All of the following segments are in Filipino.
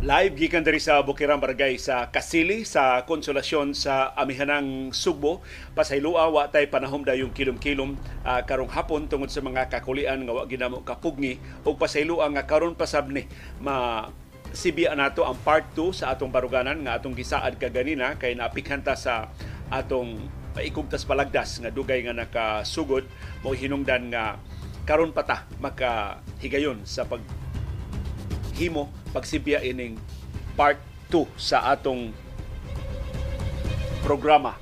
Live gikan diri sa Bukirang Barangay sa Kasili sa Konsolasyon sa Amihanang Sugbo. Pasaylua wa tay panahom dayong kilom-kilom uh, karong hapon tungod sa mga kakulian nga wa ginamo kapugni ug pasaylua nga karon pasabni ma sibiya nato ang part 2 sa atong baruganan nga atong gisaad kaganina kay napikhanta sa atong paikugtas palagdas nga dugay nga nakasugod mo hinungdan nga karon pata makahigayon sa pag himo pagsibya ining part 2 sa atong programa.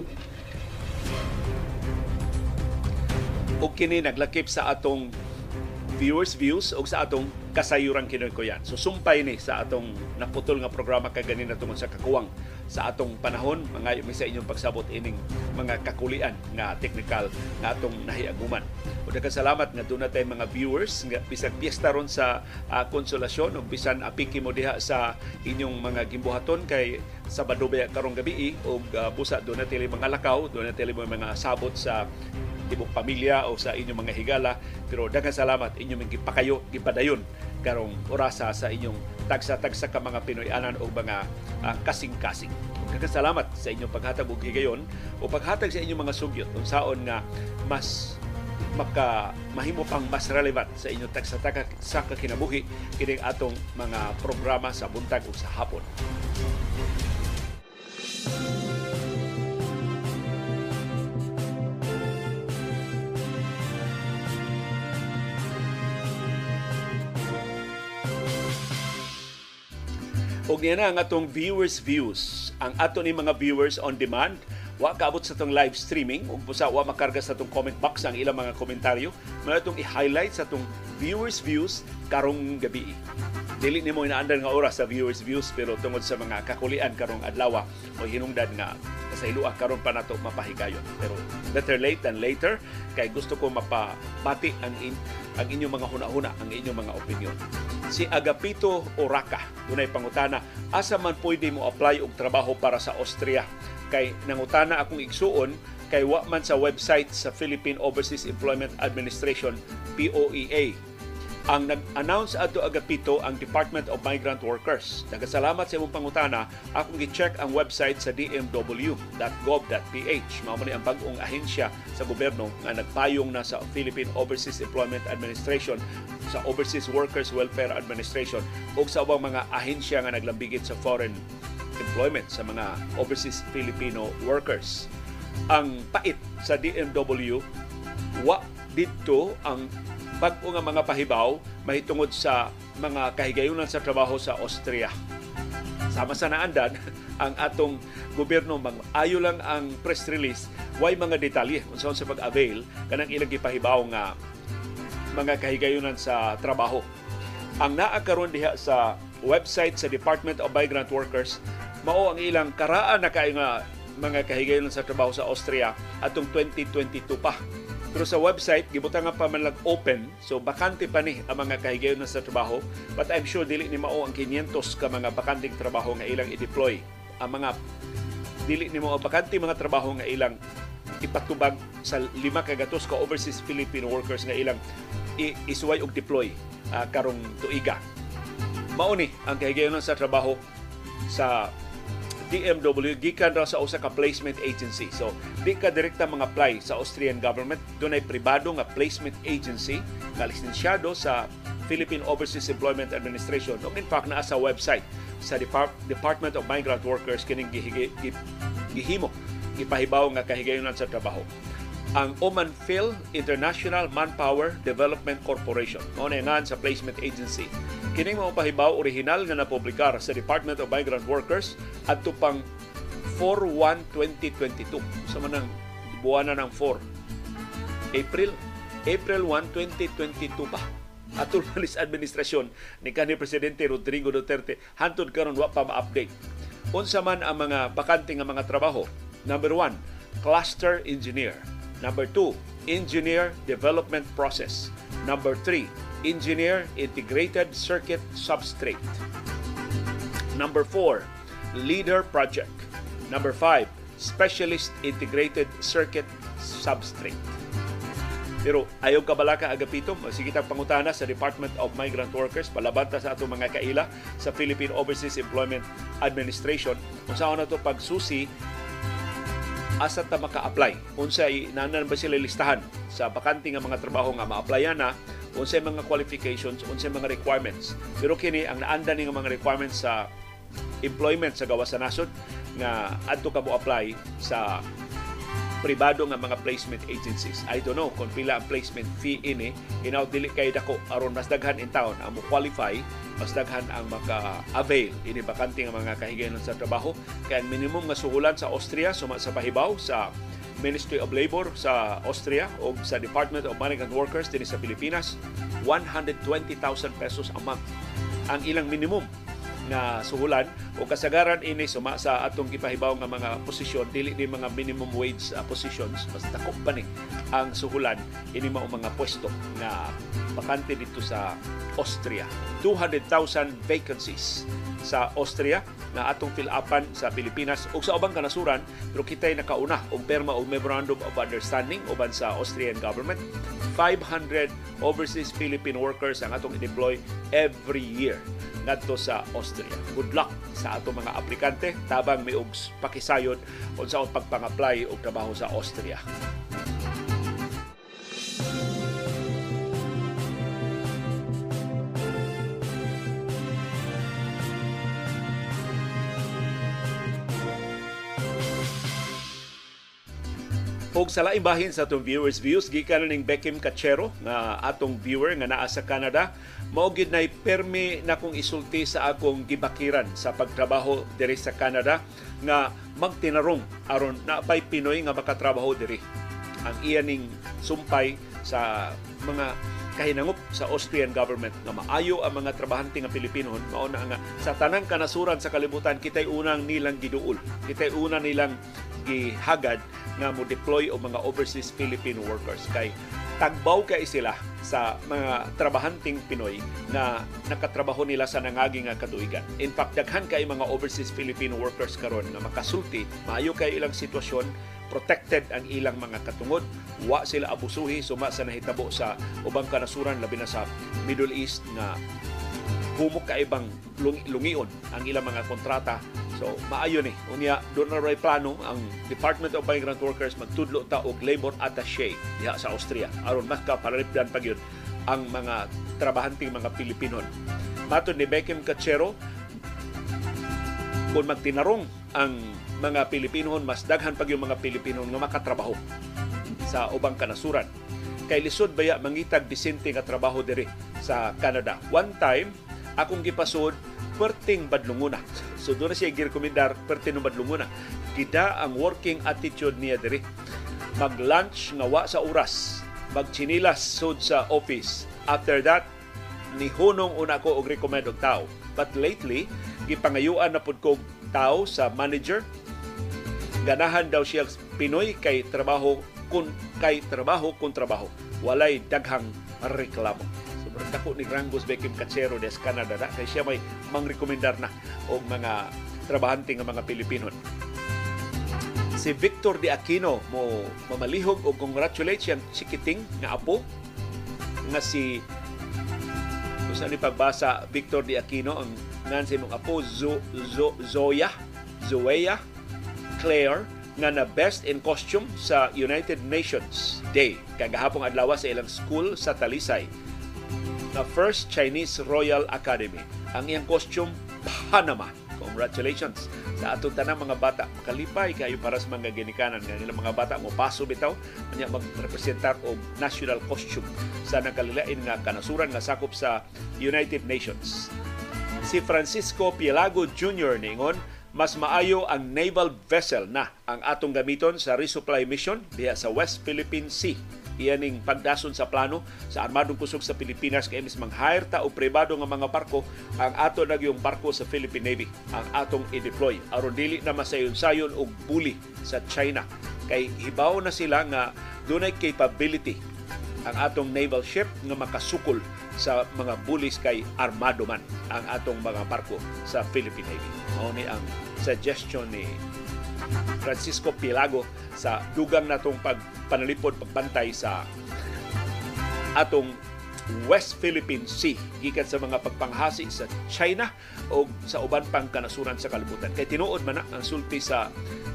O kini naglakip sa atong viewers views o sa atong kasayuran kinoy ko yan. So sumpay ni sa atong naputol nga programa kay ganina tungod sa kakuwang sa atong panahon mga sa inyong pagsabot ining mga kakulian nga technical nga atong nahiaguman. O daghang salamat nga doon natin mga viewers nga bisag piyesta ron sa uh, konsolasyon o bisan apiki mo diha sa inyong mga gimbuhaton kay Sabado ba karong gabi o uh, busa doon natin mga lakaw, doon natin mga sabot sa tibok pamilya o sa inyong mga higala pero daghang salamat inyong gipakayo gipadayon karong orasa sa inyong tagsa-tagsa ka mga Pinoy-anan o mga uh, kasing-kasing. Kagasalamat sa inyong paghatag og higayon o paghatag sa inyong mga sugyot kung saon nga mas maka mahimo pang mas relevant sa inyong tagsa-tagsa sa kakinabuhi kining atong mga programa sa buntag o sa hapon. Og niya na ang atong viewers views. Ang ato ni mga viewers on demand wa kaabot sa tong live streaming ug busa wa makarga sa tong comment box ang ilang mga komentaryo. Mao itong i-highlight sa tong viewers views karong gabi. Dili nimo inaandar nga oras sa viewers views pero tungod sa mga kakulian karong adlaw o hinungdan nga sa ilua karon pa nato mapahigayon. Pero better late than later kay gusto ko mapabati ang in, ang inyong mga hunahuna ang inyong mga opinion si Agapito Oraka dunay pangutana asa man pwede mo apply og trabaho para sa Austria kay nangutana akong igsuon kay wa man sa website sa Philippine Overseas Employment Administration POEA ang nag-announce adto agapito ang Department of Migrant Workers. Nagasalamat sa imong pangutana, akong gi-check ang website sa dmw.gov.ph. Mao man ang bag-ong ahensya sa gobyerno nga nagpayong na sa Philippine Overseas Employment Administration, sa Overseas Workers Welfare Administration ug sa ubang mga ahensya nga naglambigit sa foreign employment sa mga overseas Filipino workers. Ang pait sa DMW, wa dito ang bag-o nga mga pahibaw mahitungod sa mga kahigayunan sa trabaho sa Austria. Sama sa naandan, ang atong gobyerno mag-ayo lang ang press release way mga detalye kung saan sa pag-avail kanang ilang gipahibaw nga mga kahigayunan sa trabaho. Ang naa karon diha sa website sa Department of Migrant Workers mao ang ilang karaan na kay nga mga kahigayunan sa trabaho sa Austria atong 2022 pa pero sa website, gibutang nga pa man lang open. So, bakante pa ni ang mga kahigayon sa trabaho. But I'm sure dili ni mao ang 500 ka mga bakanting trabaho nga ilang i-deploy. Ang mga dili ni mao bakante mga trabaho nga ilang ipatubag sa lima ka ka overseas Filipino workers nga ilang isuway og deploy uh, karong tuiga. Mao ni ang kahigayon sa trabaho sa DMW gikan ra sa usa ka placement agency. So, di ka direkta mga apply sa Austrian government. Doon ay pribado nga placement agency nga lisensyado sa Philippine Overseas Employment Administration. No, in fact, naa sa website sa Depart- Department of Migrant Workers kining gihimo gipahibaw nga kahigayunan sa trabaho ang Oman Phil International Manpower Development Corporation. Mao na sa placement agency. Kini mao pahibaw original nga napublikar sa Department of Migrant Workers adto pang 4-1-2022 sa manang buwana ng 4 April April 1, 2022 pa. Atol malis administrasyon ni kanhi presidente Rodrigo Duterte. Hantud karon wa pa ma-update. Unsa man ang mga bakante nga mga trabaho? Number 1 cluster engineer Number two, engineer development process. Number three, engineer integrated circuit substrate. Number four, leader project. Number five, specialist integrated circuit substrate. Pero ayaw kabalaka agapito, sige tang pangutana sa Department of Migrant Workers, palabanta sa atong mga kaila sa Philippine Overseas Employment Administration. Kung saan na to pagsusi asa ta maka-apply. Unsay nanan ba sila listahan sa bakante nga mga trabaho nga ma-applyan na unsay mga qualifications, unsay mga requirements. Pero kini ang naanda ni nga mga requirements sa employment sa gawas sa nasod nga adto ka mo apply sa pribado nga mga placement agencies. I don't know kung pila ang placement fee ini. Inaw dili kay dako aron mas daghan in town ang qualify, mas daghan ang maka-avail ini bakante nga mga kahigayon sa trabaho. Kaya ang minimum nga suhulan sa Austria suma sa pahibaw sa Ministry of Labor sa Austria o sa Department of Migrant Workers din sa Pilipinas 120,000 pesos a month ang ilang minimum nga suhulan o kasagaran ini suma sa atong gipahibaw nga mga posisyon. Dili ni mga minimum wage uh, positions. Mas dako pa ni ang suhulan? Ini mao mga pwesto nga bakante dito sa Austria. 200,000 vacancies sa Austria na atong fill-upan sa Pilipinas ug sa ubang kanasuran pero kitay nakauna og perma og memorandum of understanding uban sa Austrian government 500 overseas Philippine workers ang atong i-deploy every year ngadto sa Austria. Good luck sa ato mga aplikante tabang may og pakisayod unsaon pagpang-apply og trabaho sa Austria. Og sa laing bahin sa atong viewers views gikan ning Beckham Cachero nga atong viewer nga naa sa Canada mao gid nay permi na kong isulti sa akong gibakiran sa pagtrabaho diri sa Canada nga magtinarong aron na pay Pinoy nga makatrabaho diri. Ang iyaning sumpay sa mga kahinangop sa Austrian government nga maayo ang mga trabahante nga Pilipino. Mao na nga sa tanang kanasuran sa kalibutan kitay unang nilang giduol kitay unang nilang gihagad nga mo deploy o mga overseas Filipino workers. Kay tagbaw kay sila sa mga trabahanting Pinoy na nakatrabaho nila sa nangagi nga katuigan. In fact, daghan kay mga overseas Filipino workers karon nga makasulti, maayo kay ilang sitwasyon, protected ang ilang mga katungod, wa sila abusuhi suma sa nahitabo sa ubang kanasuran labi na sa Middle East nga humok ka ibang lungion ang ilang mga kontrata So, maayo ni. Unya, doon na ray plano ang Department of Migrant Workers magtudlo ta og labor attaché diha sa Austria aron mas kaparalipdan pa ang mga trabahanting mga Pilipino. Matod ni Beckham Cachero, kung magtinarong ang mga Pilipino mas daghan pa yung mga Pilipino nga makatrabaho sa ubang kanasuran. Kay lisod baya mangitag disente nga trabaho diri sa Canada. One time, akong gipasod perting badlunguna. So doon na siya girekomendar perting badlunguna. Kita ang working attitude niya diri. Mag-lunch nga wa sa oras. Magchinilas sud sa office. After that, ni hunong una ko og recommend og tao. But lately, gipangayuan na pud ko tao sa manager. Ganahan daw siya Pinoy kay trabaho kun kay trabaho kun trabaho. Walay daghang reklamo dako ni Rangos Beckham Cachero des Canada na kay siya may mangrekomendar na og mga trabahante nga mga Pilipino. Si Victor De Aquino mo mamalihog og congratulate siyang sikiting nga apo nga si kung saan pagbasa Victor De Aquino ang ngan sa imong apo Zo, Zo, Zoya Zoya Claire nga na best in costume sa United Nations Day kagahapong adlaw sa ilang school sa Talisay na First Chinese Royal Academy. Ang iyang costume, Panama. Congratulations sa atong tanang mga bata. Makalipay kayo para sa mga ginikanan nga nilang mga bata mo paso bitaw kanya magrepresentar og national costume sa nakalilain nga kanasuran nga sakop sa United Nations. Si Francisco Pielago Jr. ningon mas maayo ang naval vessel na ang atong gamiton sa resupply mission diha sa West Philippine Sea iyaning pagdason sa plano sa armadong kusog sa Pilipinas kay mismang hire ta o pribado nga mga barko ang ato yung barko sa Philippine Navy ang atong i-deploy aron dili na masayon-sayon og buli sa China kay hibaw na sila nga dunay capability ang atong naval ship nga makasukol sa mga bullies kay armado man ang atong mga barko sa Philippine Navy. Mao ni ang suggestion ni Francisco Pilago sa dugang natong pagpanalipod pagbantay sa atong West Philippine Sea gikan sa mga pagpanghasi sa China o sa uban pang kanasuran sa kalibutan. Kay tinuod man na ang sulti sa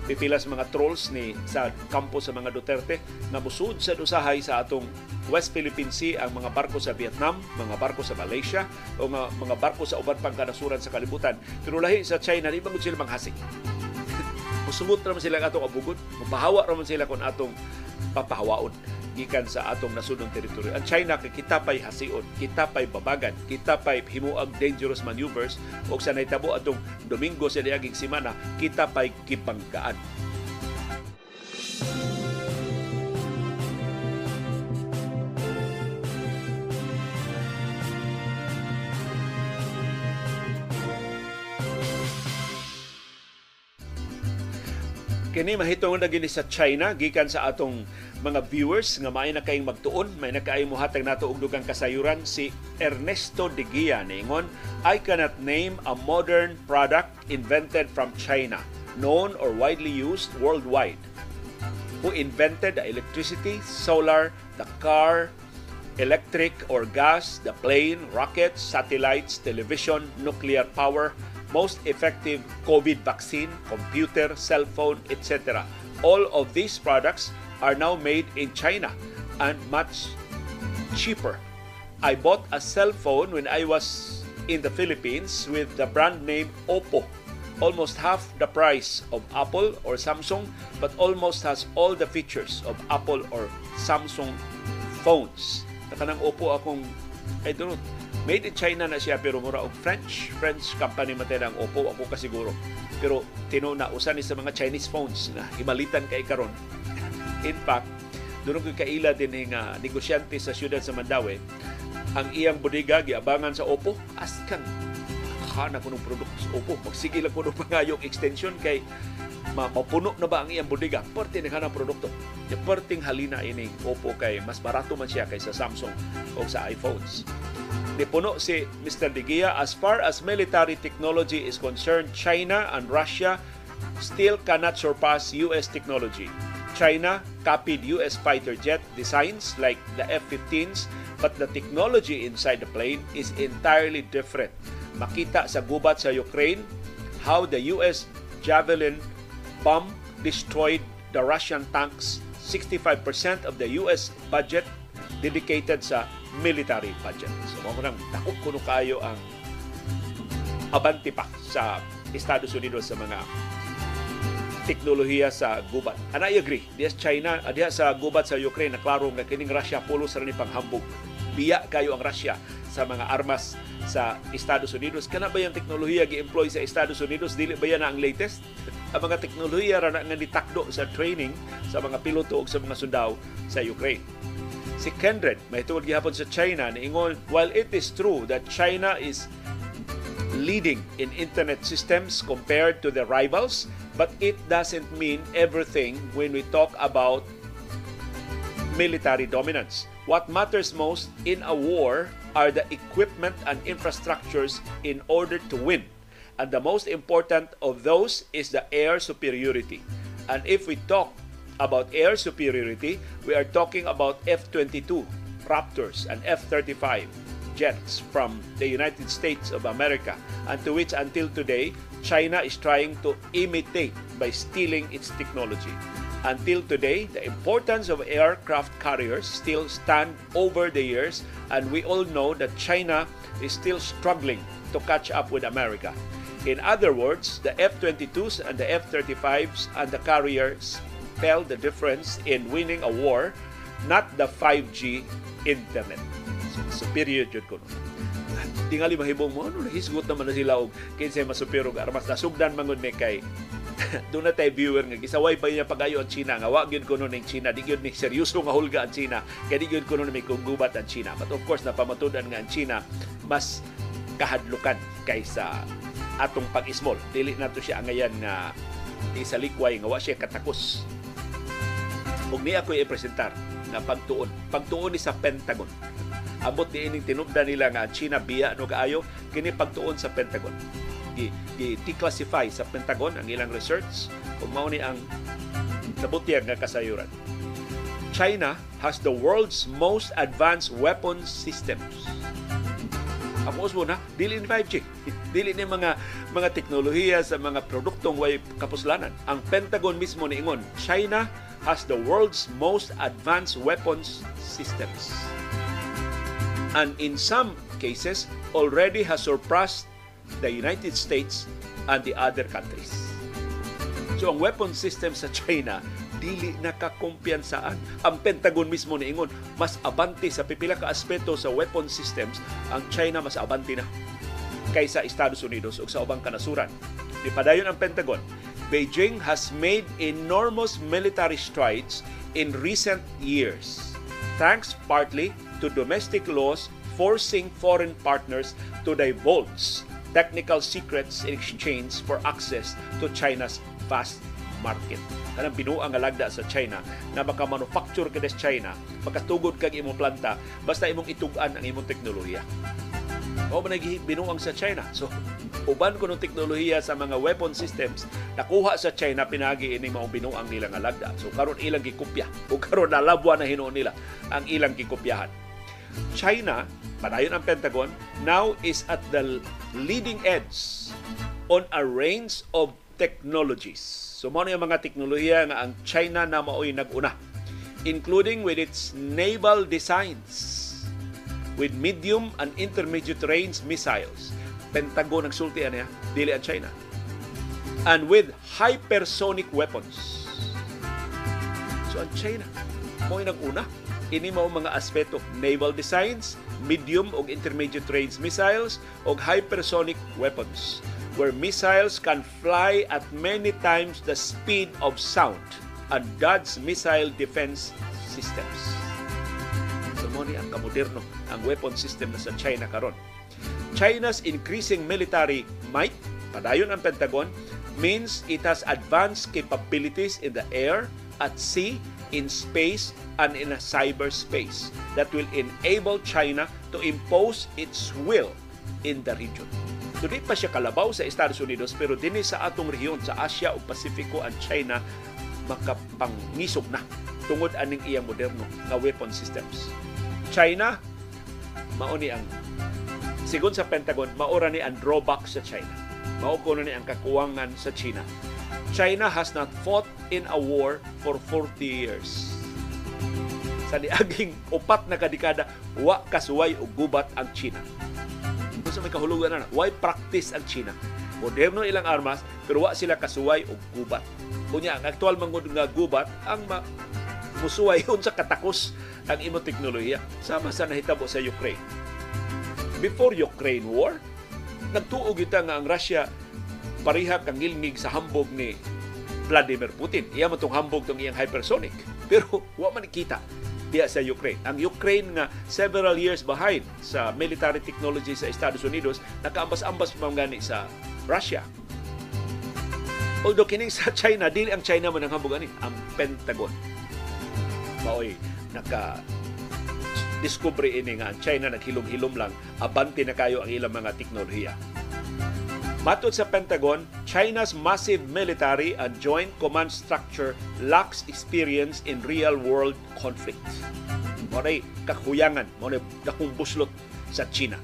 pipilas mga trolls ni sa kampo sa mga Duterte na musud sa usahay sa atong West Philippine Sea ang mga barko sa Vietnam, mga barko sa Malaysia o mga, mga barko sa uban pang kanasuran sa kalibutan. Pero lahi sa China, di ba sila manghasi? Musugot naman sila atong abugod, mapahawa naman sila kung atong papahawaon gikan sa atong nasunong teritoryo. Ang China kay kita pay hasiod, kita pay babagan, kita pay himuag dangerous maneuvers o sa nahitabo atong Domingo sa diaging semana, kita pay kipangkaan. Kini mahitong na gini sa China gikan sa atong mga viewers nga may na kayong magtuon may na kayong muhatag nato og dugang kasayuran si Ernesto de Guia. Ningon I cannot name a modern product invented from China known or widely used worldwide. Who invented the electricity solar the car electric or gas the plane rockets satellites television nuclear power most effective COVID vaccine, computer, cell phone, etc. All of these products are now made in China and much cheaper. I bought a cell phone when I was in the Philippines with the brand name Oppo. Almost half the price of Apple or Samsung, but almost has all the features of Apple or Samsung phones. Nakanang Oppo akong, I don't know, Made in China na siya pero mura og French. French company man ang Oppo ako kasiguro. Pero tinuna usa ni sa mga Chinese phones na himalitan kay karon. in fact, doon ko kaila din nga negosyante sa siyudad sa Mandawi, ang iyang bodega giabangan sa Oppo askan kana ko ng produkto sa Oppo. Magsige lang ko ng pangayong extension kay mapuno na ba ang iyang bodega? Parte na kanang produkto. E perting halina ini Oppo kay mas barato man siya kaysa Samsung o sa iPhones. Nipuno si Mr. De Gea, as far as military technology is concerned, China and Russia still cannot surpass US technology. China copied US fighter jet designs like the F-15s, but the technology inside the plane is entirely different. Makita sa gubat sa Ukraine how the US Javelin bomb destroyed the Russian tanks. 65% of the US budget dedicated sa military budget. So, mo nang takot kuno kayo ang abanti pa sa Estados Unidos sa mga teknolohiya sa gubat. And I agree. Diya China, ah, diya sa gubat sa Ukraine, naklaro nga kining Russia pulos ra ni panghambog. Biya kayo ang Russia sa mga armas sa Estados Unidos. Kana ba yung teknolohiya gi-employ sa Estados Unidos? Dili ba yan ang latest? ang mga teknolohiya ra nga nitakdo sa training sa mga piloto o sa mga sundao sa Ukraine si Kendred mahitungod gihapon sa China niingon while it is true that China is leading in internet systems compared to the rivals but it doesn't mean everything when we talk about military dominance what matters most in a war are the equipment and infrastructures in order to win and the most important of those is the air superiority and if we talk about air superiority, we are talking about F-22 Raptors and F-35 jets from the United States of America and to which until today China is trying to imitate by stealing its technology. Until today, the importance of aircraft carriers still stand over the years and we all know that China is still struggling to catch up with America. In other words, the F-22s and the F-35s and the carriers tell the difference in winning a war, not the 5G internet. Superior jud ko. Tingali mahibong mo, ano, hisgot naman na sila og kinsa masupero armas. Nasugdan mangod ni kay doon na tayo viewer nga gisaway pa niya pagayo ang China nga wa gyud kuno ning China di gyud ni seryoso nga hulga ang China kay di gyud kuno may kugubat ang China but of course napamatudan nga ang China mas kahadlukan kaysa atong pag-small dili nato siya angayan nga isalikway nga wa siya katakos ug niya ko i-presentar na pagtuon. Pagtuon ni sa Pentagon. Abot ni ining tinubda nila nga China biya no kaayo kini pagtuon sa Pentagon. Gi, gi declassify sa Pentagon ang ilang research kung mao ni ang nabutyag nga kasayuran. China has the world's most advanced weapons systems. Ako usbo na, dili ni 5G. Dili ni mga mga teknolohiya sa mga produktong way kapuslanan. Ang Pentagon mismo niingon, China has the world's most advanced weapons systems. And in some cases, already has surpassed the United States and the other countries. So ang weapon system sa China dili nakakumpiyansaan. Ang Pentagon mismo niingon, mas abante sa pipila ka aspeto sa weapon systems, ang China mas abante na kaysa Estados Unidos ug sa ubang kanasuran. Di ang Pentagon, Beijing has made enormous military strides in recent years, thanks partly to domestic laws forcing foreign partners to divulge technical secrets in exchange for access to China's vast market. Kanang binuang nga lagda sa China na maka-manufacture ka sa China, makatugod kag imong planta, basta imong itugan ang imong teknolohiya. O man binuang sa China. So, uban ko ng teknolohiya sa mga weapon systems nakuha sa China pinagi ini mao binuang nila nga lagda. So karon ilang gikopya o karon nalabwa na hinuon nila ang ilang gikopyahan. China, padayon ang Pentagon, now is at the leading edge on a range of technologies. So mo yung mga teknolohiya nga ang China na mao'y naguna including with its naval designs with medium and intermediate range missiles. Pentagon nagsulti niya, dili ang China. And with hypersonic weapons. So ang China, mo nag-una. Ini mao mga aspeto, naval designs, medium o intermediate range missiles o hypersonic weapons where missiles can fly at many times the speed of sound and dodge missile defense systems. So mo ang kamoderno ang weapon system na sa China karon. China's increasing military might, padayon ang Pentagon, means it has advanced capabilities in the air, at sea, in space, and in a cyberspace that will enable China to impose its will in the region. So di pa siya kalabaw sa Estados Unidos pero dinhi sa atong rehiyon sa Asia o Pasifiko ang China makapangisog na tungod aning iyang moderno nga weapon systems. China mao ang sigon sa Pentagon maura ni ang drawback sa China. Mao kuno ni ang kakuwangan sa China. China has not fought in a war for 40 years. Sa niaging upat na kadekada, wa kasuway o gubat ang China. Kung sa may kahulugan na, why practice ang China? Moderno ilang armas, pero wa sila kasuway o gubat. Kunya, ang aktual mangod nga gubat, ang ma musuway sa katakos ang imo teknolohiya. Sama sa nahitabo sa Ukraine. Before Ukraine War, nagtuog kita nga ang Russia pariha kang ngilngig sa hambog ni Vladimir Putin. Iya mo tong hambog tong iyang hypersonic. Pero wa man kita diya sa Ukraine. Ang Ukraine nga several years behind sa military technology sa Estados Unidos, nakaambas-ambas pa gani sa Russia. Although kining sa China, dili ang China man ang hambog ani, ang Pentagon. Maoy naka discover ini nga China naghilom-hilom lang abante na kayo ang ilang mga teknolohiya. Matod sa Pentagon, China's massive military and joint command structure lacks experience in real-world conflict. Moray kakuyangan, moray dakong buslot sa China.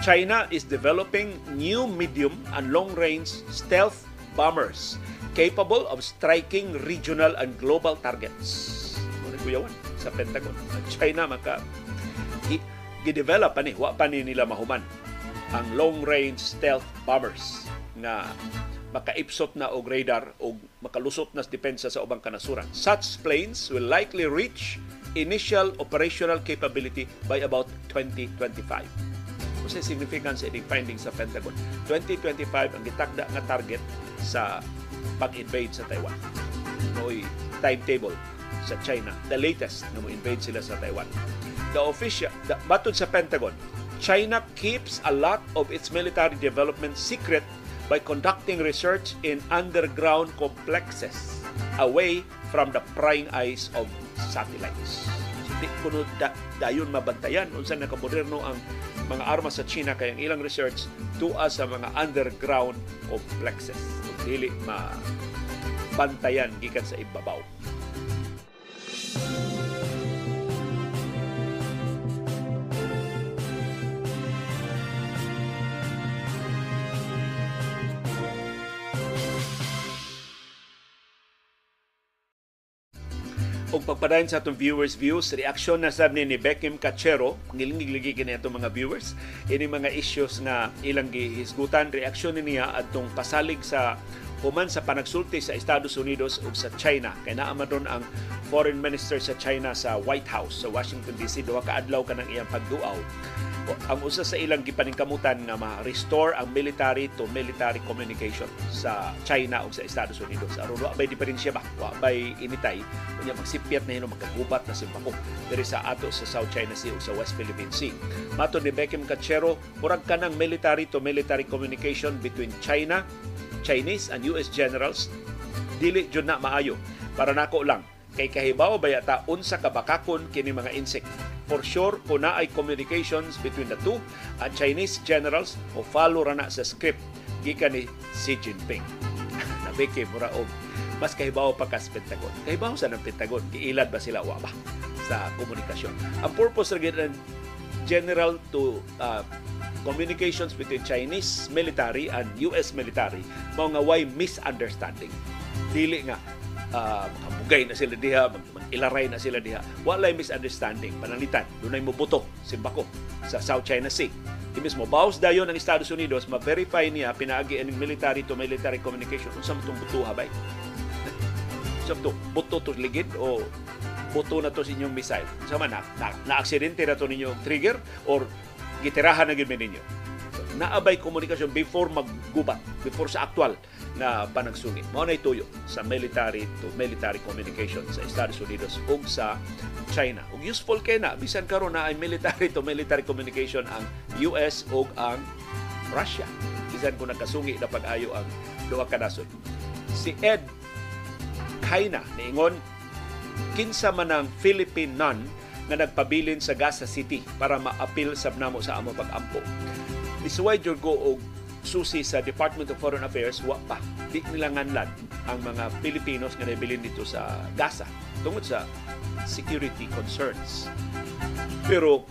China is developing new medium and long-range stealth bombers capable of striking regional and global targets. Moray kuyawan sa Pentagon. China maka gi-develop pa ni, wa pa ni nila mahuman ang long-range stealth bombers nga makaipsot na og radar o makalusot na depensa sa ubang kanasuran. Such planes will likely reach initial operational capability by about 2025. Kasi significance sa ining findings sa Pentagon. 2025 ang gitakda nga target sa pag-invade sa Taiwan. Noy timetable sa China. The latest na mo-invade sila sa Taiwan. The official, the, batod sa Pentagon, China keeps a lot of its military development secret by conducting research in underground complexes away from the prying eyes of satellites. Hindi kuno da, dayon mabantayan unsa nakamoderno ang mga armas sa China kay ang ilang research tuwa sa mga underground complexes. Dili ma bantayan gikan sa ibabaw. O pagpadayon sa atong viewers views, reaksyon na sab ni Beckham Cachero, ngilingig kini atong mga viewers, ini mga issues nga ilang gihisgutan, reaksyon ni niya atong pasalig sa human sa panagsulti sa Estados Unidos ug sa China. Kay naa man ang foreign minister sa China sa White House sa Washington DC duha ka adlaw iyang pagduaw ang usa sa ilang gipaningkamutan nga ma-restore ang military to military communication sa China o sa Estados Unidos. Aron wa bay diferensya ba? Wa bay initay unya magsipyat na hino magkagubat na simpako diri sa ato sa South China Sea o sa West Philippine Sea. Mato ni Beckham Cachero, murag kanang military to military communication between China, Chinese and US generals dili jud na maayo. Para nako lang kay kahibaw ba yata unsa ka bakakon kini mga insect for sure kung na ay communications between the two at Chinese generals o follow ra na sa script gikan ni Xi Jinping. Nabiki mura og mas kahibaw pa ka sa Pentagon. Kahibaw sa ng Pentagon, giilad ba sila wa ba sa komunikasyon. Ang purpose ra gid general to uh, communications between Chinese military and US military mao nga why misunderstanding. Dili nga uh, mugay na sila diha, ilaray na sila diha. Walay misunderstanding, pananitan. Dunay mo buto, simbako sa South China Sea. Di mismo, bawas dayon ng Estados Unidos, ma-verify niya pinaagi ang military to military communication. Unsa mo itong buto habay? Unsa to? Buto to ligid o buto na to sa inyong missile? Unsa man, na, na, na-aksidente na to ninyong trigger or gitirahan na gid ninyo? Naabay komunikasyon before maggubat, before sa actual na panagsungit. Mao na tuyo sa military to military communication sa Estados Unidos ug sa China. Ug useful kay na bisan karon na ay military to military communication ang US ug ang Russia. Bisan kung nagkasungi na pag-ayo ang duha ka nasod. Si Ed Kaina niingon kinsa man ang Philippine nun nga nagpabilin sa Gaza City para maapil sab namo sa amo pag-ampo. Isuway jud go og susi sa Department of Foreign Affairs, wa pa. Di nila nganlan ang mga Pilipinos nga nabilin dito sa Gaza tungod sa security concerns. Pero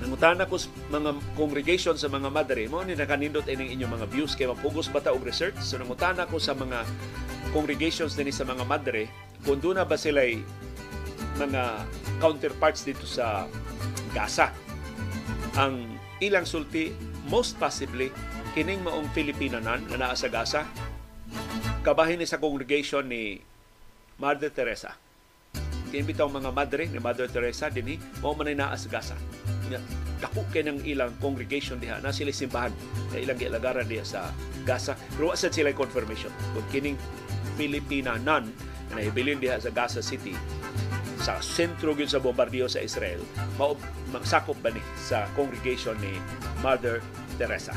nangutana ko mga congregation sa mga madre mo ni nakanindot ining inyong mga views kay mapugos bata og research so nangutana ko sa mga congregations din sa mga madre kung doon na ba sila mga counterparts dito sa Gaza ang ilang sulti most possibly kining maong Filipinanan na naa sa Gaza kabahin ni sa congregation ni Mother Teresa. Kinbitaw mga madre ni Mother Teresa dinhi mao man naa sa Gaza. Dako kay ng ilang congregation diha na sila simbahan na ilang gialagaran diha sa Gaza. Pero sa sila confirmation kung kining Filipina nun na ibilin diha sa Gaza City sa sentro gyud sa bombardiyo sa Israel mao magsakop ba ni sa congregation ni Mother Teresa.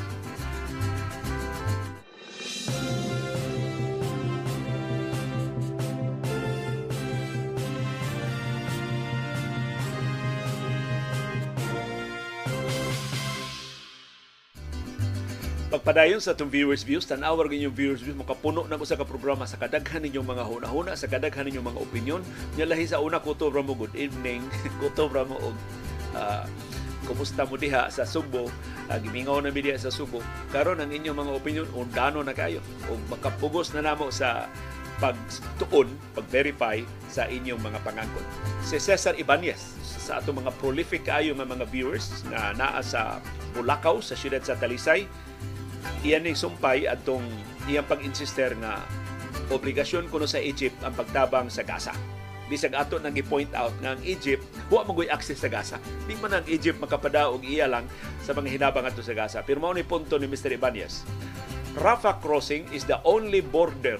Pagpadayon sa itong viewers views, tanawar ninyong viewers views, makapuno na ko sa programa sa kadaghan ninyong mga huna-huna, sa kadaghan ninyong mga opinion. Nya lahi sa una, kuto mo good evening, kuto mo og uh, kumusta mo diha sa Subo, uh, gimingaw na mi diha sa Subo. Karon ang inyong mga opinion, undano na kayo. O makapugos na namo sa pagtuon, pag-verify sa inyong mga pangangkot. Si Cesar Ibanez, sa ato mga prolific kayo nga mga viewers na naa sa Bulacau, sa siyudad sa Talisay, iyan ning sumpay atong iyang pag-insister nga obligasyon kuno sa Egypt ang pagtabang sa Gaza. Bisag ato nang i-point out nga ang Egypt wa magoy access sa Gaza. Di man ang Egypt makapadaog iya lang sa mga hinabang ato sa Gaza. Pero mao ni punto ni Mr. Ibanez. Rafah crossing is the only border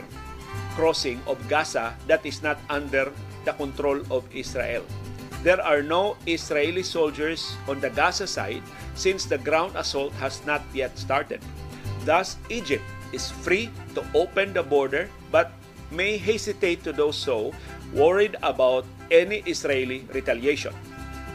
crossing of Gaza that is not under the control of Israel. There are no Israeli soldiers on the Gaza side since the ground assault has not yet started. Thus, Egypt is free to open the border but may hesitate to do so, worried about any Israeli retaliation.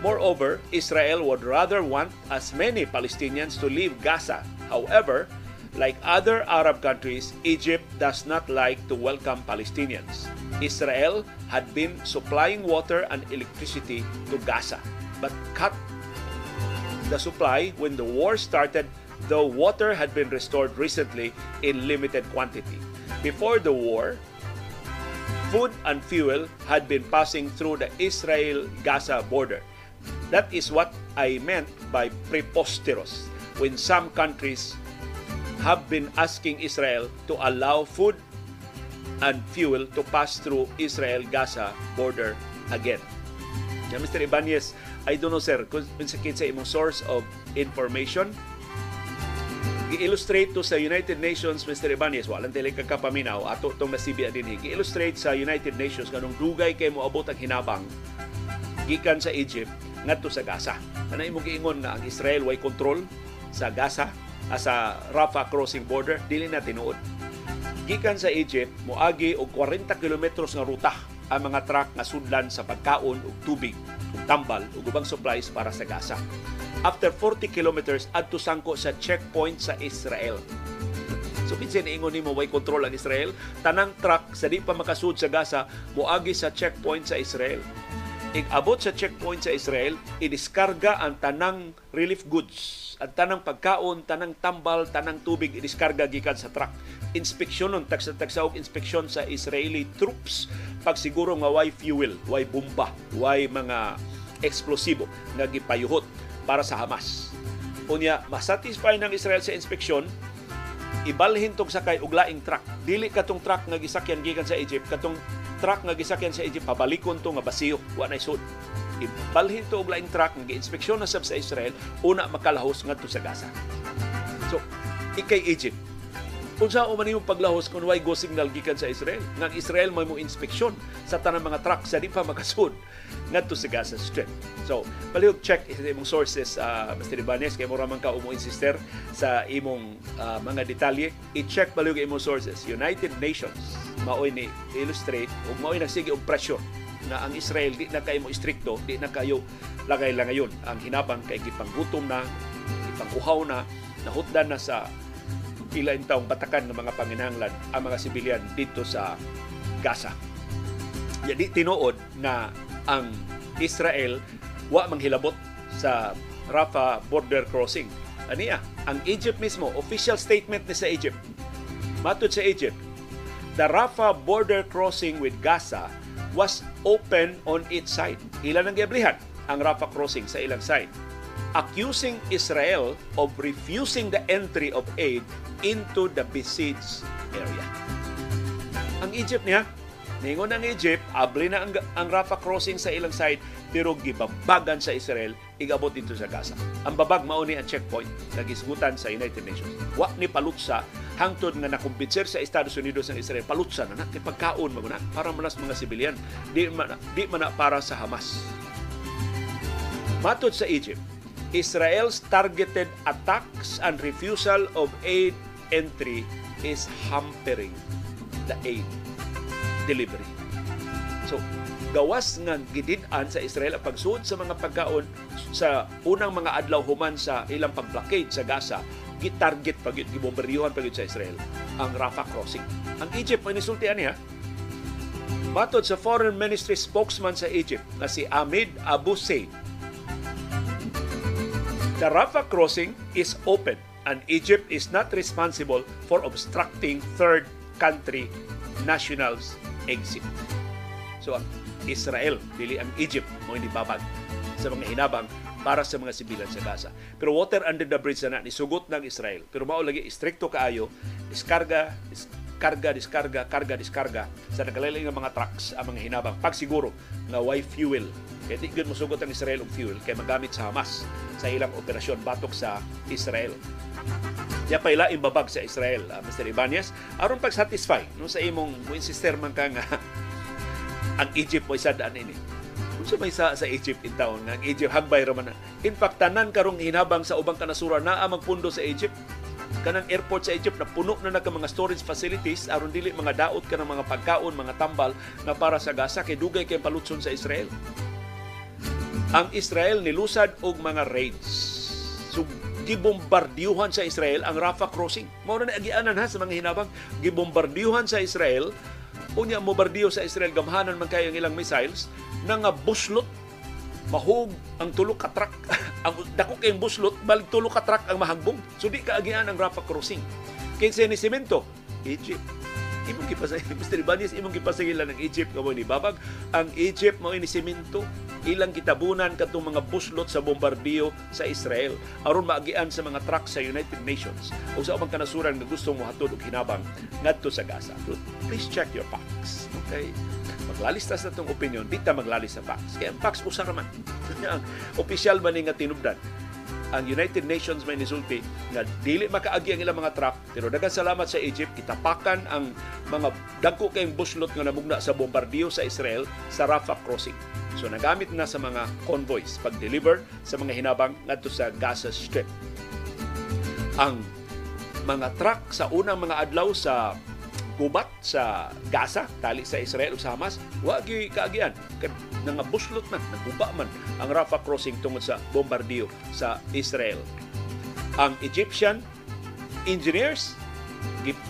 Moreover, Israel would rather want as many Palestinians to leave Gaza. However, like other Arab countries, Egypt does not like to welcome Palestinians. Israel had been supplying water and electricity to Gaza, but cut the supply when the war started though water had been restored recently in limited quantity. Before the war, food and fuel had been passing through the Israel-Gaza border. That is what I meant by preposterous when some countries have been asking Israel to allow food and fuel to pass through Israel-Gaza border again. Yeah, Mr. Ibanez, I don't know sir, kung sa imong source of information, gi-illustrate to sa United Nations, Mr. Ibanez, walang tili kakapaminaw, ato itong nasibya din. Gi-illustrate sa United Nations kanong dugay kay mo abot ang hinabang gikan sa Egypt ngadto sa Gaza. Ano imong giingon nga ang Israel way control sa Gaza ah, sa Rafah crossing border dili na tinuod. Gikan sa Egypt moagi og 40 kilometros nga ruta ang mga truck nga sudlan sa pagkaon ug tubig tambal ug ubang supplies para sa Gaza after 40 kilometers adto sangko sa checkpoint sa Israel. So kinsa niingon nimo way control ang Israel, tanang truck sa di pa makasud sa Gaza moagi sa checkpoint sa Israel. Ig abot sa checkpoint sa Israel, idiskarga ang tanang relief goods, ang tanang pagkaon, tanang tambal, tanang tubig idiskarga gikan sa truck. Inspeksyonon tagsa tagsaog inspeksyon sa Israeli troops pagsiguro nga way fuel, way bomba, way mga eksplosibo nga gipayuhot para sa Hamas. Unya, masatisfy ng Israel sa inspeksyon, ibalhin tong sakay og laing truck. Dili katong truck nga gisakyan gikan sa Egypt, katong truck nga gisakyan sa Egypt pabalikon to nga basiyo, wa nay sud. Ibalhin to og laing truck nga giinspeksyon na sab sa Israel, una makalahos ngadto sa Gaza. So, ikay Egypt, unsa o man paglahos kung way go signal gikan sa Israel nga Israel may mo inspeksyon sa tanang mga truck sa di pa makasud ngadto sa Gaza Strip. So, palihog check imong sources uh, Mr. Ibanez kay mo raman ka umo insister sa imong uh, mga detalye. I-check palihog imong sources. United Nations maoy ni illustrate ug maoy nagsige og pressure na ang Israel di na kayo mo istrikto, di na kayo lagay lang ngayon. Ang hinabang kay gipanggutom na, gipanguhaw na, nahutdan na sa pila taong batakan ng mga panginahanglan ang mga sibilyan dito sa Gaza. Yadi tinuod na ang Israel wa manghilabot sa Rafah border crossing. Aniya, ang Egypt mismo, official statement ni sa Egypt. Matod sa Egypt, the Rafah border crossing with Gaza was open on its side. Ilan ang giablihan ang Rafah crossing sa ilang side accusing Israel of refusing the entry of aid into the besieged area. Ang Egypt niya, ningon ang Egypt, abli na ang, ang Rafah crossing sa ilang side, pero gibabagan sa Israel, igabot dito sa Gaza. Ang babag mauni ang checkpoint na gisgutan sa United Nations. Wa ni palutsa hangtod nga nakumbinser sa Estados Unidos ng Israel palutsa na natin pagkaon maguna para manas mga sibilyan di man, di man para sa Hamas. Matod sa Egypt, Israel's targeted attacks and refusal of aid entry is hampering the aid delivery. So, gawas nga gidid-an sa Israel ang pagsuod sa mga pagkaon sa unang mga adlaw human sa ilang pag-blockade sa Gaza, gitarget pag gibombardiyohan pag sa Israel ang Rafah crossing. Ang Egypt may nisultian niya Matod sa Foreign Ministry spokesman sa Egypt na si Ahmed Abu Said, The Rafah crossing is open and Egypt is not responsible for obstructing third country nationals exit. So ang Israel, dili ang Egypt mo hindi babag sa mga hinabang para sa mga sibilan sa Gaza. Pero water under the bridge na nisugot ng Israel. Pero mao lagi istrikto kaayo, diskarga, diskarga, diskarga, karga, diskarga sa nagkalaling ng mga trucks ang mga hinabang. Pagsiguro na why fuel kaya di mo sugot ang Israel og fuel kay magamit sa Hamas sa ilang operasyon batok sa Israel. Ya pa ila babag sa Israel, uh, Mr. Ibanez, aron pag-satisfy no sa imong mo insister man ka nga ang Egypt mo isadaan ini. Unsa may sa sa Egypt in town nga ang Egypt hagbay ra man. In fact tanan karong hinabang sa ubang kanasura naa magpundo sa Egypt kanang airport sa Egypt na puno na nag mga storage facilities aron dili mga daot ka ng mga pagkaon, mga tambal na para sa Gaza kay dugay kay palutson sa Israel ang Israel nilusad og mga raids. So, gibombardiyuhan sa Israel ang Rafah crossing. Mao na agianan ha sa mga hinabang gibombardiyuhan sa Israel unya mobardiyo sa Israel gamhanan man kayo ang ilang missiles na nga buslot mahug ang tulo ka truck. Ang dako kay buslot balik tulo ka truck ang mahagbong so di kaagian ang Rafah crossing. Kinsa ni semento Egypt imong gipasangil Mr. Ibanez imong gipasangilan ng Egypt kamo ni babag ang Egypt mao ini semento ilang kitabunan katong mga buslot sa bombardiyo sa Israel aron maagian sa mga truck sa United Nations o sa ubang kanasuran nga gustong mohatod og hinabang ngadto sa Gaza. So, please check your facts. Okay? Maglalista sa itong opinion, di ta maglalis sa facts. Kaya ang facts usa raman. ang opisyal man ni nga tinubdan ang United Nations may nisulti nga dili makaagi ang ilang mga truck pero daghang salamat sa Egypt kitapakan ang mga dagko kayong buslot nga namugna sa bombardiyo sa Israel sa Rafah crossing. So nagamit na sa mga convoys pag-deliver sa mga hinabang ngadto sa Gaza Strip. Ang mga truck sa unang mga adlaw sa gubat sa Gaza, tali sa Israel o sa Hamas, wa gyud kaagian. Nga buslot man, naguba man ang Rafah crossing tungod sa bombardiyo sa Israel. Ang Egyptian engineers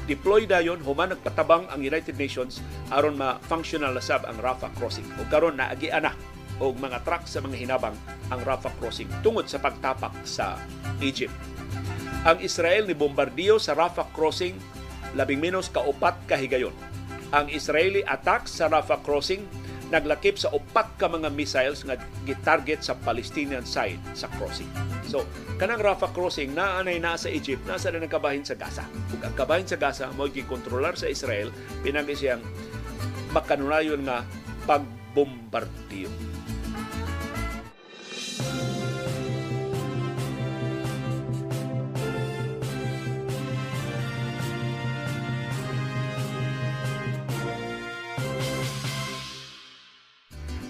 deploy dayon human nagpatabang ang United Nations aron ma-functional na sab ang Rafah crossing. O karon naagi ana og mga truck sa mga hinabang ang Rafah crossing tungod sa pagtapak sa Egypt. Ang Israel ni bombardiyo sa Rafah crossing labing menos kaupat ka higayon. Ang Israeli attack sa Rafah crossing naglakip sa upat ka mga missiles nga gitarget sa Palestinian side sa crossing. So, kanang Rafah crossing na anay na sa Egypt, nasa na nagkabahin sa Gaza. Ug ang kabahin sa Gaza mo gikontrolar sa Israel, pinagi siyang makanunayon nga pagbombardiyo.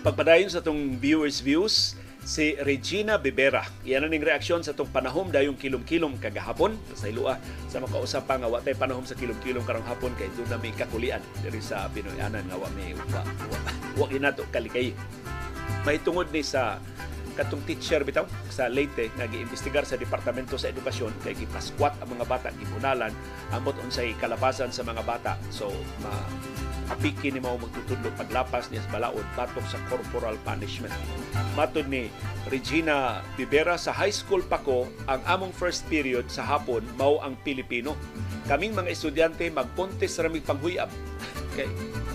Pagpadayon sa itong viewers views, si Regina Bibera. Iyan ning reaksyon sa itong panahom dayong kilom-kilom kagahapon. Sa ilua sa makausap pa nga watay panahom sa kilom-kilom karong hapon kay doon na may kakulian diri sa Pinoyanan nga wa may wa, wa, wa inato kalikay. May tungod ni sa katong teacher bitaw sa Leyte nga giimbestigar sa Departamento sa Edukasyon kay gipaskwat ang mga bata gibunalan ambot unsay kalabasan sa mga bata so ma apiki ni mao magtutudlo paglapas sa balaod batok sa corporal punishment. Matod ni Regina Bibera sa high school pa ko, ang among first period sa hapon mao ang Pilipino. Kaming mga estudyante magpuntis ra mig panghuyab. kay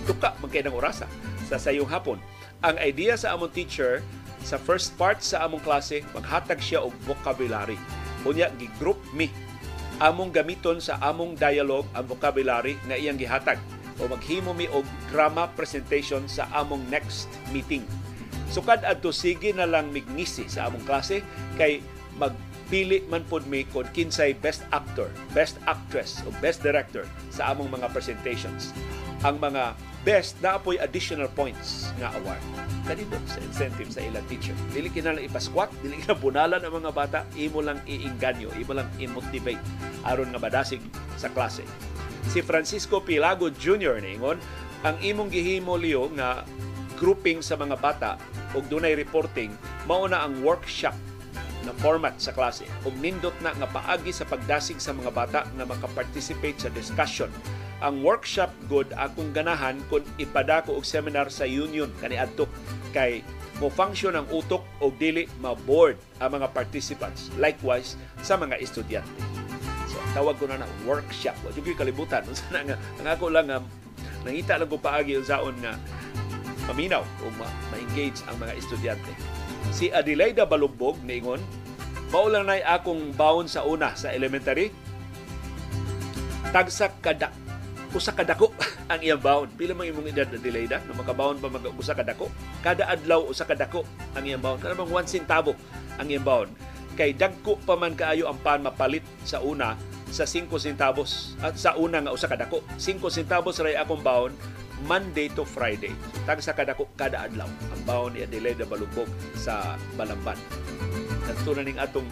tuka man kay ng orasa sa sayong hapon. Ang idea sa among teacher sa first part sa among klase maghatag siya og vocabulary. Unya gi-group me among gamiton sa among dialogue ang vocabulary nga iyang gihatag o maghimo mi og drama presentation sa among next meeting. Sukad adto sige na lang mignisi sa among klase kay magpili man pod mi kon kinsay best actor, best actress o best director sa among mga presentations. Ang mga best na apoy additional points nga award kanito sa incentive sa ilang teacher. Dili kina lang ipaskwat, dili kina bunalan ang mga bata, imo lang iinganyo, imo lang i-motivate aron nga madasig sa klase si Francisco Pilago Jr. ningon ang imong gihimo liyo nga grouping sa mga bata ug dunay reporting mao na ang workshop na format sa klase ug nindot na nga paagi sa pagdasig sa mga bata nga makaparticipate sa discussion ang workshop good akong ganahan kung ipadako og seminar sa union kaniadto kay mo function ang utok o dili ma-board ang mga participants likewise sa mga estudyante tawag ko na na workshop. Wa jud kalibutan. Unsa na nga ang ako lang nga nangita lang ko paagi unsaon nga maminaw o ma-engage ang mga estudyante. Si Adelaida Balugbog niingon, mao lang nay akong baon sa una sa elementary. Tagsa kada usa ka dako ang iyang baon. Pila man imong edad Adelaida na makabaon pa mag usa ka dako? Kada adlaw usa ka dako ang iyang baon. Kada bang 1 centavo ang iyang baon. Kay dagko pa man kaayo ang pan mapalit sa una sa 5 centavos at sa una nga usa kadako 5 centavos ray akong baon Monday to Friday. Tag sa kadako kada adlaw. Ang baon ni Adelaide Balugbog sa Balamban. Kadto na ning atong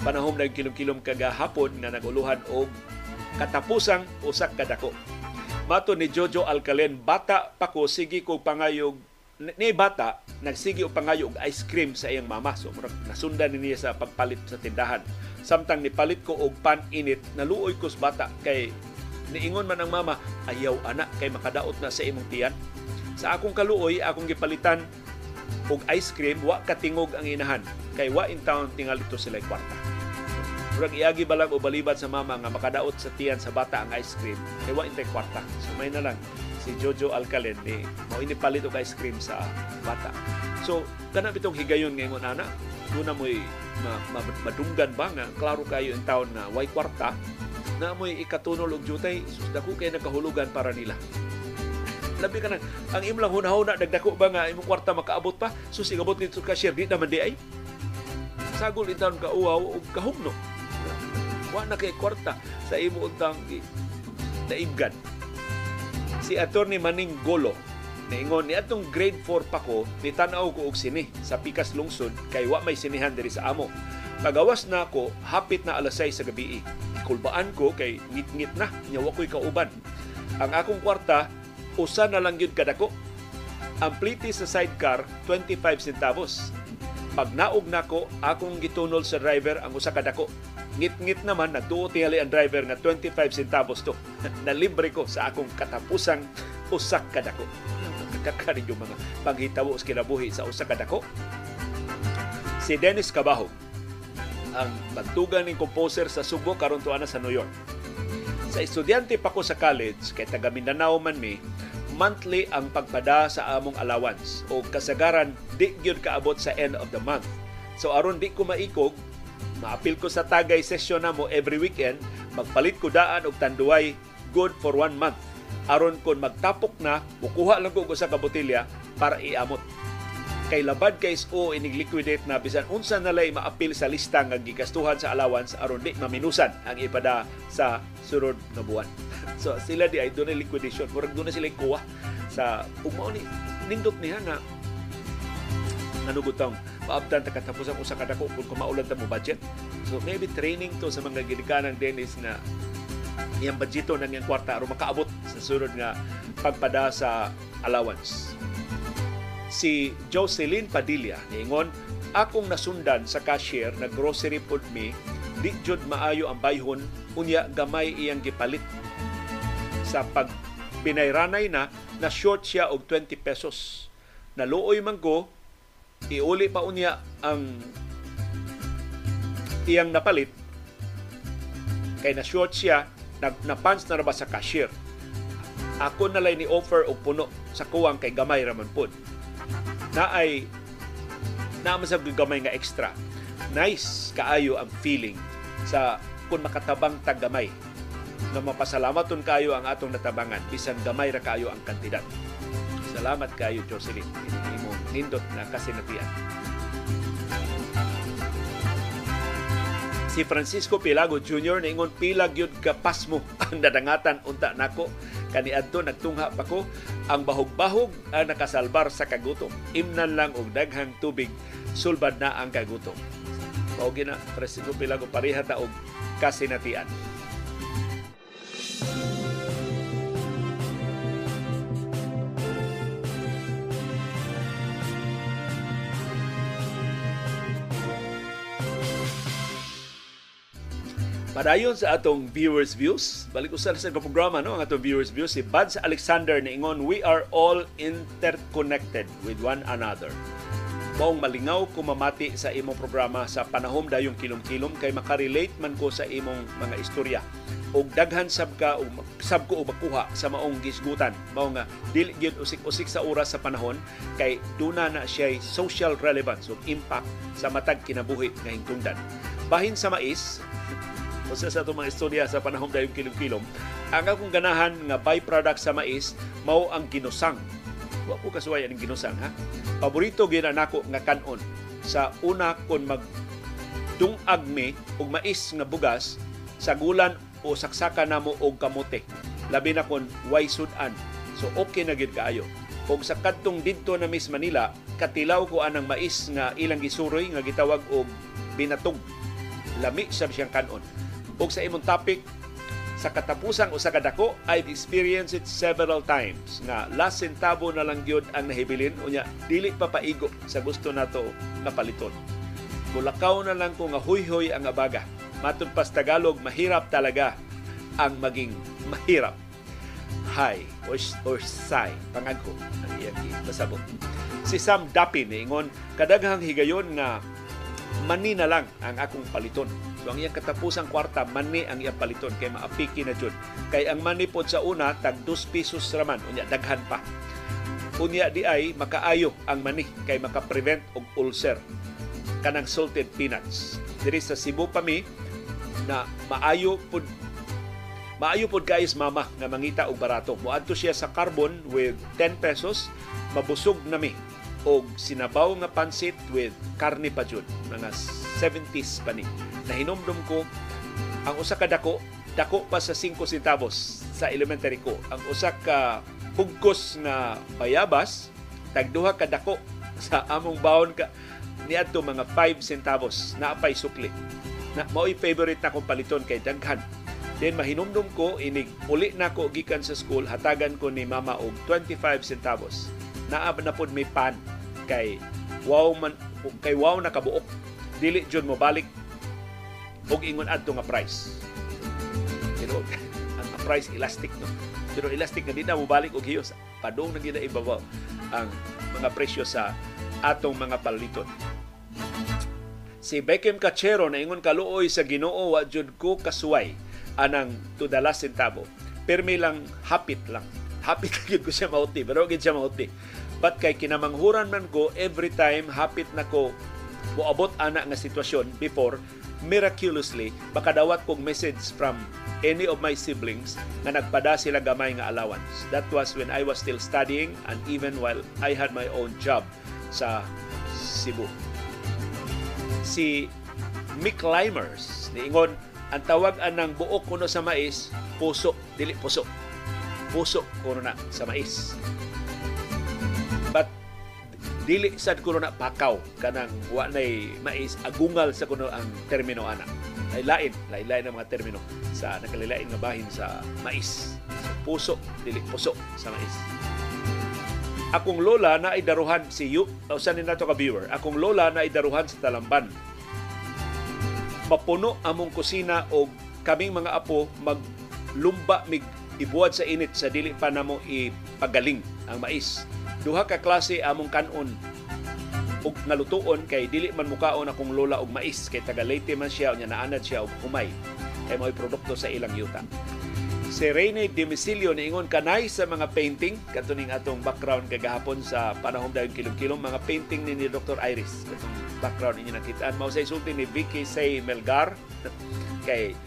panahon na kilom-kilom kagahapon nga naguluhan og katapusang usak kadako mato ni Jojo Alcalen bata pa ko sige ko pangayog ni bata nagsigi og pangayo og ice cream sa iyang mama. So nasundan niya sa pagpalit sa tindahan. Samtang nipalit ko og pan init naluoy ko sa bata kay niingon man ang mama ayaw anak kay makadaot na sa imong tiyan. Sa akong kaluoy akong gipalitan og ice cream wa katingog ang inahan kay wa in town tingal ito sila kwarta. Murag iagi ba lang o balibat sa mama nga makadaot sa tiyan sa bata ang ice cream, kay wa intay kwarta. So may na lang si Jojo Alcalen ni mao ini palit og ice cream sa bata. So kana bitong higayon ngayon ana, muna mo'y ma, ma, madunggan ba nga klaro kayo in taon na way kwarta. Na mo'y ikatunol og jutay dako kay nakahulugan para nila. Labi ka na ang imong hunahuna nagdako ba nga imong kwarta makaabot pa? Sus igabot nito ka share di naman di ay. Sagol in taon ka uwaw og kahugno. Wa na kay kwarta sa imo untang naibgan si attorney Maning Golo Naingon ni atong grade 4 pa ko, ni tanaw ko og sini sa Pikas Lungsod kay wa may sinihan diri sa amo. Pagawas na ako, hapit na alas 6 sa gabi. Kulbaan ko kay ngit-ngit na, nya wa ko'y kauban. Ang akong kwarta, usa na lang yun kadako. Ang pliti sa sidecar, 25 centavos. Pag naog na ko, akong gitunol sa driver ang usa kadako. Ngit-ngit naman, nagtuo tingali ang driver nga 25 centavos to. Nalibre ko sa akong katapusang usak kadako kakari yung mga panghitawo sa kinabuhi sa usa ka dako. Si Dennis Cabahog, ang magtugan ng composer sa Subo karon tuana sa New York. Sa estudyante pa ko sa college kay taga Mindanao man mi, monthly ang pagpada sa among allowance o kasagaran di gyud kaabot sa end of the month. So aron di ko maikog, maapil ko sa tagay session na mo every weekend, magpalit ko daan og tanduay good for one month aron kon magtapok na mukuha lang ko sa kabotilya para iamot kay labad kay o inig liquidate na bisan unsa na lay maapil sa lista nga gigastuhan sa allowance aron di maminusan ang ipada sa sunod na buwan. so sila di ay doon liquidation. Murag doon sila kuha sa umao ni nindot niya nga nanugutang paabtan ta katapos ang usa ka dako kung kumaulan ta mo budget. So maybe training to sa mga ginikanan Dennis na iyang budgeto ng iyang kwarta aron makaabot sa sunod nga pagpada sa allowance. Si Jocelyn Padilla niingon, akong nasundan sa cashier na grocery food me, di jud maayo ang bayhon, unya gamay iyang gipalit. Sa pag binayranay na, na short siya og 20 pesos. Naluoy man ko, iuli pa unya ang iyang napalit kay na short siya na, na punch na ba sa cashier. Ako na lang ni offer og puno sa kuwang kay gamay raman pod. Na ay na sa gamay nga extra. Nice kaayo ang feeling sa kung makatabang tag gamay na mapasalamaton kayo ang atong natabangan bisan gamay ra kayo ang kandidat. Salamat kayo Jocelyn. Imong nindot na kasinatian. si Francisco Pilago Jr. ingon pila gyud kapas mo ang nadangatan unta nako kaniadto nagtungha pa ko ang bahog-bahog ang nakasalbar sa kagutom. Imnan lang og daghang tubig sulbad na ang kagutom. Mao gina Francisco Pilago pareha ta og kasinatian Padayon sa atong viewers views, balik usal sa programa no, ang atong viewers views si Buds Alexander ni ingon we are all interconnected with one another. Maong malingaw ko mamati sa imong programa sa panahom dayong kilom-kilom kay makarelate man ko sa imong mga istorya. Og daghan sab ka o sab ko og makuha sa maong gisgutan. Mao nga dili gyud usik-usik sa oras sa panahon kay duna na siya social relevance ug impact sa matag kinabuhi nga hingtungdan. Bahin sa mais o sa sa mga istorya sa panahon dayong kilom-kilom, ang akong ganahan nga byproduct sa mais mao ang ginusang. Wa ko kasuway ang ginusang ha. Paborito gyud nako nga kanon sa una kon mag dungag me og mais nga bugas sa gulan o saksaka namo og kamote. Labi na kon way sudan. So okay na gid kaayo. Og sa kadtong didto na Miss Manila, katilaw ko anang mais nga ilang gisuroy nga gitawag og binatog. Lami sa siyang kanon ug sa imong topic sa katapusang usa ka dako I've experienced it several times nga last centavo na lang gyud ang nahibilin unya dili pa paigo sa gusto nato nga paliton Kulakaw na lang ko nga huy-huy ang abaga. Matun pas Tagalog, mahirap talaga ang maging mahirap. Hi or, or sigh, pangagko ang iyang pasabot. Si Sam Dapin, ingon, kadaghang higayon nga mani na lang ang akong paliton. So ang iyang katapusang kwarta, mani ang iyang paliton kay maapiki na jud. Kay ang mani pod sa una tag 2 pesos raman, unya daghan pa. Unya di ay makaayo ang mani kay maka-prevent og ulcer kanang salted peanuts. Diri sa Cebu pa mi na maayo pod maayo pod guys mama nga mangita og barato. Moadto siya sa carbon with 10 pesos, mabusog na mi og sinabaw nga pansit with karne pa jud mga 70s pa ni. Nahinomdom ko ang usa ka dako dako pa sa 5 centavos sa elementary ko. Ang usa ka hugkos nga bayabas tagduha ka dako sa among baon ka niadto mga 5 centavos. Na apay sukli. Na mao'y favorite na kong paliton kay daghan. Then mahinumdum ko inig uli na ko gikan sa school hatagan ko ni mama og 25 centavos naa na pod may pan. Kay wow man kay wow nakabuok dili jud mo balik og ingon adto nga price. Pero ang price elastic no? Pero elastic na di mo balik og hiyos. Padung na gid ibabaw ang mga presyo sa atong mga paliton. Si Beckham Cachero na ingon kaluoy sa Ginoo wa jud ko kasuway anang tudala sentabo permi lang hapit lang. Hapit gyud ko siya mauti pero gid siya mauti But kay kinamanghuran man ko, every time hapit na ko moabot ana nga sitwasyon before, miraculously, makadawat kong message from any of my siblings nga nagpada sila gamay nga allowance. That was when I was still studying and even while I had my own job sa Cebu. Si Mick Limers, niingon, ang tawag anang buok kuno sa mais, puso, dili puso. Puso kuno na sa mais but dili sad kuno na pakaw kanang wa nay mais agungal sa kuno ang termino ana. Ay lain lain lain ang mga termino sa nakalilain nga bahin sa mais. So, puso dili puso sa mais. Akong lola na ay daruhan si Yu usan ni nato ka viewer? Akong lola na ay daruhan sa Talamban. Mapuno among kusina og kaming mga apo maglumba mig ibuwad sa init sa dili pa namo ipagaling ang mais duha ka klase among kanon ug nalutuon kay dili man mukaon akong lola og mais kay taga Leyte man siya unya naanad siya og humay kay mo'y produkto sa ilang yuta. Si Rene Demisilio ingon kanay sa mga painting katuning atong background kagahapon sa panahon dayon kilom-kilom mga painting ni, ni Dr. Iris katong background inyo nakita mao sa isulti ni Vicky Say Melgar kay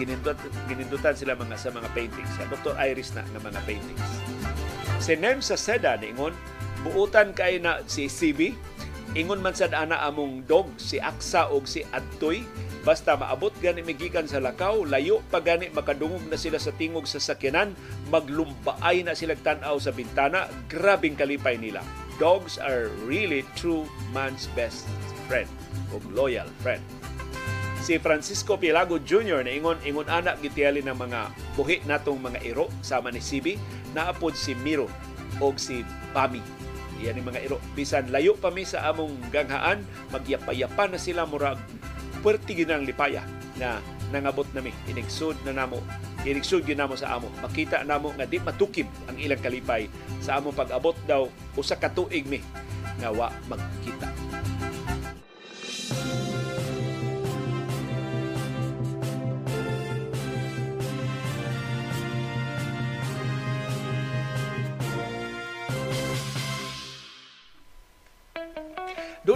ginindot ginindutan sila mga sa mga paintings sa Dr. Iris na nga mga paintings Si Nem sa Seda ningon buutan kay na si CB ingon man sad ana among dog si Aksa og si Adtoy. Basta maabot gani migikan sa lakaw layo pa gani makadungog na sila sa tingog sa sakyanan. Maglumbaay na sila tan-aw sa bintana. Grabing kalipay nila. Dogs are really true man's best friend o loyal friend si Francisco Pilago Jr. na ingon ingon anak gitiyali ng mga buhi natong mga iro sama ni Sibi naapod si Miro o si Pami Iyan ni mga iro. Bisan layo pa mi sa among ganghaan, magyapayapa na sila murag puwerti ginang lipaya na nangabot nami inigsud na namo inigsud gyud namo sa amo makita namo nga di matukib ang ilang kalipay sa among pag-abot daw usa ka tuig mi nga wa magkita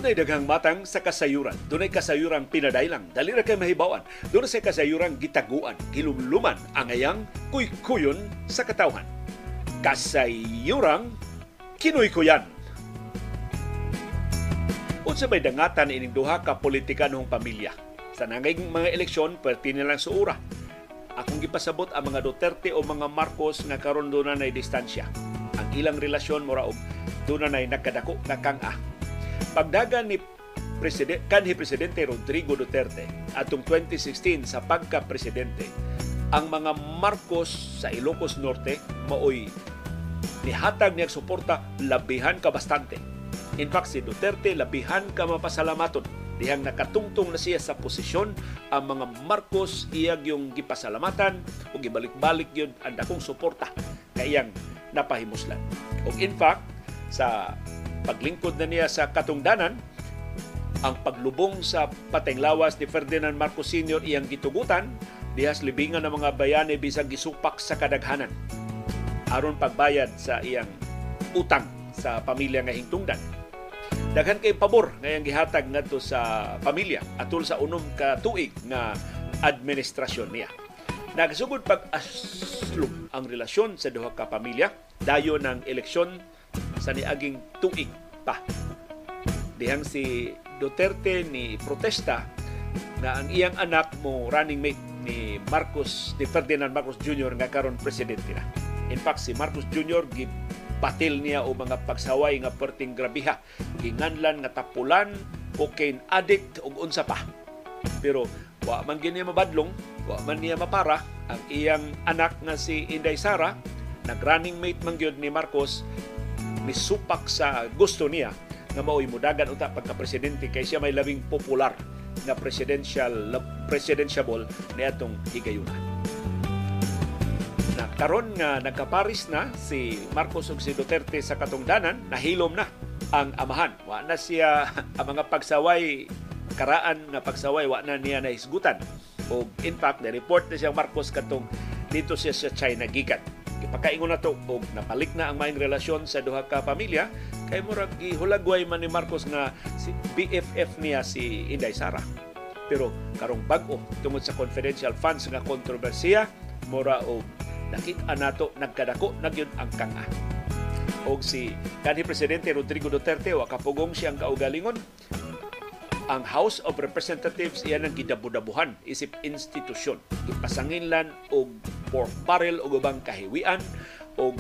Dunay daghang matang sa kasayuran. Dunay kasayuran pinadailang. Dali ra kay mahibawan. Dunay sa kasayuran gitaguan, gilumluman ang ayang kuykuyon sa katawhan. Kasayuran kinuykuyan. Unsa may dangatan ining duha ka politikanong pamilya. Sa nanging mga eleksyon, perti nilang suura. Akong gipasabot ang mga Duterte o mga Marcos nga karon doon na distansya. Ang ilang relasyon mura og doon na na kang-ah pagdagan ni President, kanhi Presidente Rodrigo Duterte atong 2016 sa pagka-presidente, ang mga Marcos sa Ilocos Norte maoy nihatag niya suporta labihan ka bastante. In fact, si Duterte labihan ka mapasalamaton dihang nakatungtong na siya sa posisyon ang mga Marcos iyag yung gipasalamatan o gibalik-balik yun ang dakong suporta kayang napahimuslan. O in fact, sa paglingkod na niya sa katungdanan, ang paglubong sa patenglawas ni Ferdinand Marcos Sr. iyang gitugutan dihas libingan ng mga bayani bisag gisupak sa kadaghanan aron pagbayad sa iyang utang sa pamilya nga hingtungdan. Daghan kay pabor ngayang gihatag ngadto sa pamilya atul sa unom ka tuig nga administrasyon niya. Nagsugod pag-aslum ang relasyon sa duha ka pamilya dayo ng eleksyon sa niaging tuig pa. Dihang si Duterte ni protesta na ang iyang anak mo running mate ni Marcos, ni Ferdinand Marcos Jr. nga karon presidente na. In fact, si Marcos Jr. gipatil niya o mga pagsaway nga perting grabiha. Ginganlan nga tapulan, cocaine addict ug unsa pa. Pero wa man gini mabadlong, wa man niya mapara ang iyang anak nga si Inday Sara, nag-running mate man ni Marcos misupak sa gusto niya nga mao'y mudagan unta pagka-presidente kay siya may labing popular nga presidential presidential ni atong higayuna na karon nga nagkaparis na si Marcos ug si Duterte sa katungdanan. Nahilom na ang amahan. Wa na siya ang mga pagsaway karaan nga pagsaway wa na niya nahisgutan o in fact na report na siya Marcos katong dito siya sa China gikan ipakaingon na to og napalik na ang maing relasyon sa duha ka pamilya. Kay murag gihulagway man ni Marcos nga si BFF niya si Inday Sara. Pero karong bag-o tungod sa confidential funds nga kontrobersiya mura og nakita nato nagkadako na gyud ang kanga. Og si kanhi presidente Rodrigo Duterte wa kapugong siyang kaugalingon ang House of Representatives iyan ang gidabudabuhan isip institusyon. Gipasanginlan og pork barrel og ubang kahiwian og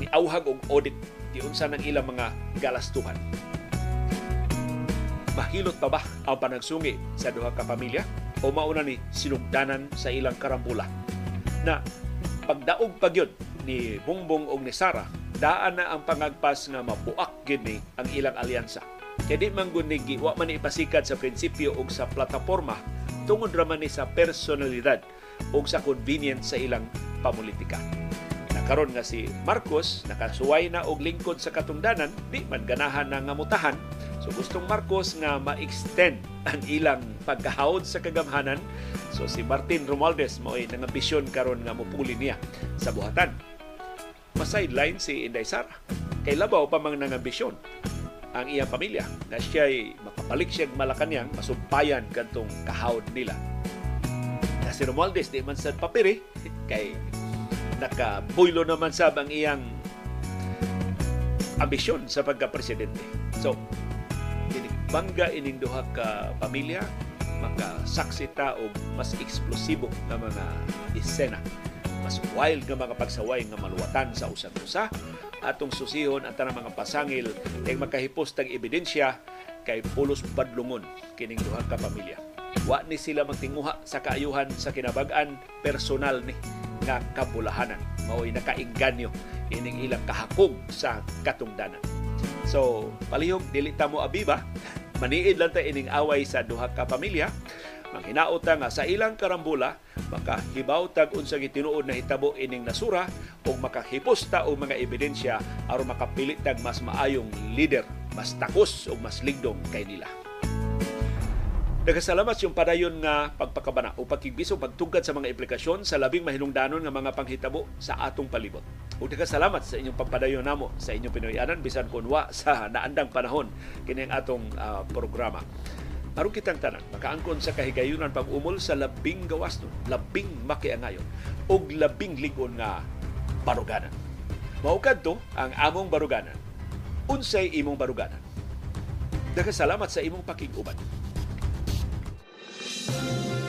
niauhag og audit giunsa ng ilang mga galastuhan. Mahilot pa ba ang panagsungi sa duha ka pamilya? O mauna ni sinugdanan sa ilang karambula? Na pagdaog pa gyud ni Bongbong og ni Sara daan na ang pangagpas nga mabuak gyud ni ang ilang alyansa kay di man wa man ipasikat sa prinsipyo og sa plataporma tungod ra man ni sa personalidad og sa convenience sa ilang pamulitika nakaron nga si Marcos nakasuway na og lingkod sa katungdanan di man ganahan na ngamutahan So gustong Marcos nga ma-extend ang ilang pagkahawd sa kagamhanan. So si Martin Romualdez mo ay nangambisyon karon nga mupuli niya sa buhatan. Ma-sideline si Inday Sara. Kay labaw pa mang nangambisyon ang iyang pamilya na siya ay makapalik siya Malacanang masumpayan kantong kahawd nila. Na si Romualdez di man sa papiri kay nakabuylo naman sab ang iyang ambisyon sa pagka-presidente. So, bangga ining duha ka pamilya makasaksi ta og mas eksplosibo nga mga esena mas wild nga mga pagsaway nga maluwatan sa usang usa atong susihon ang tanang mga pasangil kay makahipos tag ebidensya kay pulos badlungon kining duha ka pamilya wa ni sila magtinguha sa kaayuhan sa kinabag-an personal ni nga kabulahanan mao'y nakainganyo ining ilang kahakog sa katungdanan So, palihog, dili ta mo abiba. Maniid lang ta ining away sa duha ka pamilya. Manghinaot nga sa ilang karambula, makahibaw tag unsa gitinuod na hitabo ining nasura o makahipos ta og mga ebidensya aron makapilit tag mas maayong leader, mas takos o mas ligdong kay nila. Nagkasalamat yung padayon nga pagpakabana o pagkigbisog pagtugad sa mga implikasyon sa labing mahinungdanon nga mga panghitabo sa atong palibot. O nagkasalamat sa inyong pagpadayon namo sa inyong Pinoyanan bisan kunwa sa naandang panahon kini ang atong uh, programa. Harong kitang tanan, makaangkon sa kahigayunan pag-umol sa labing gawas nun, labing makiangayon, o labing lingon nga baruganan. Maukad to ang among baruganan. Unsay imong baruganan. Dagasalamat sa imong pakiguban. Thank you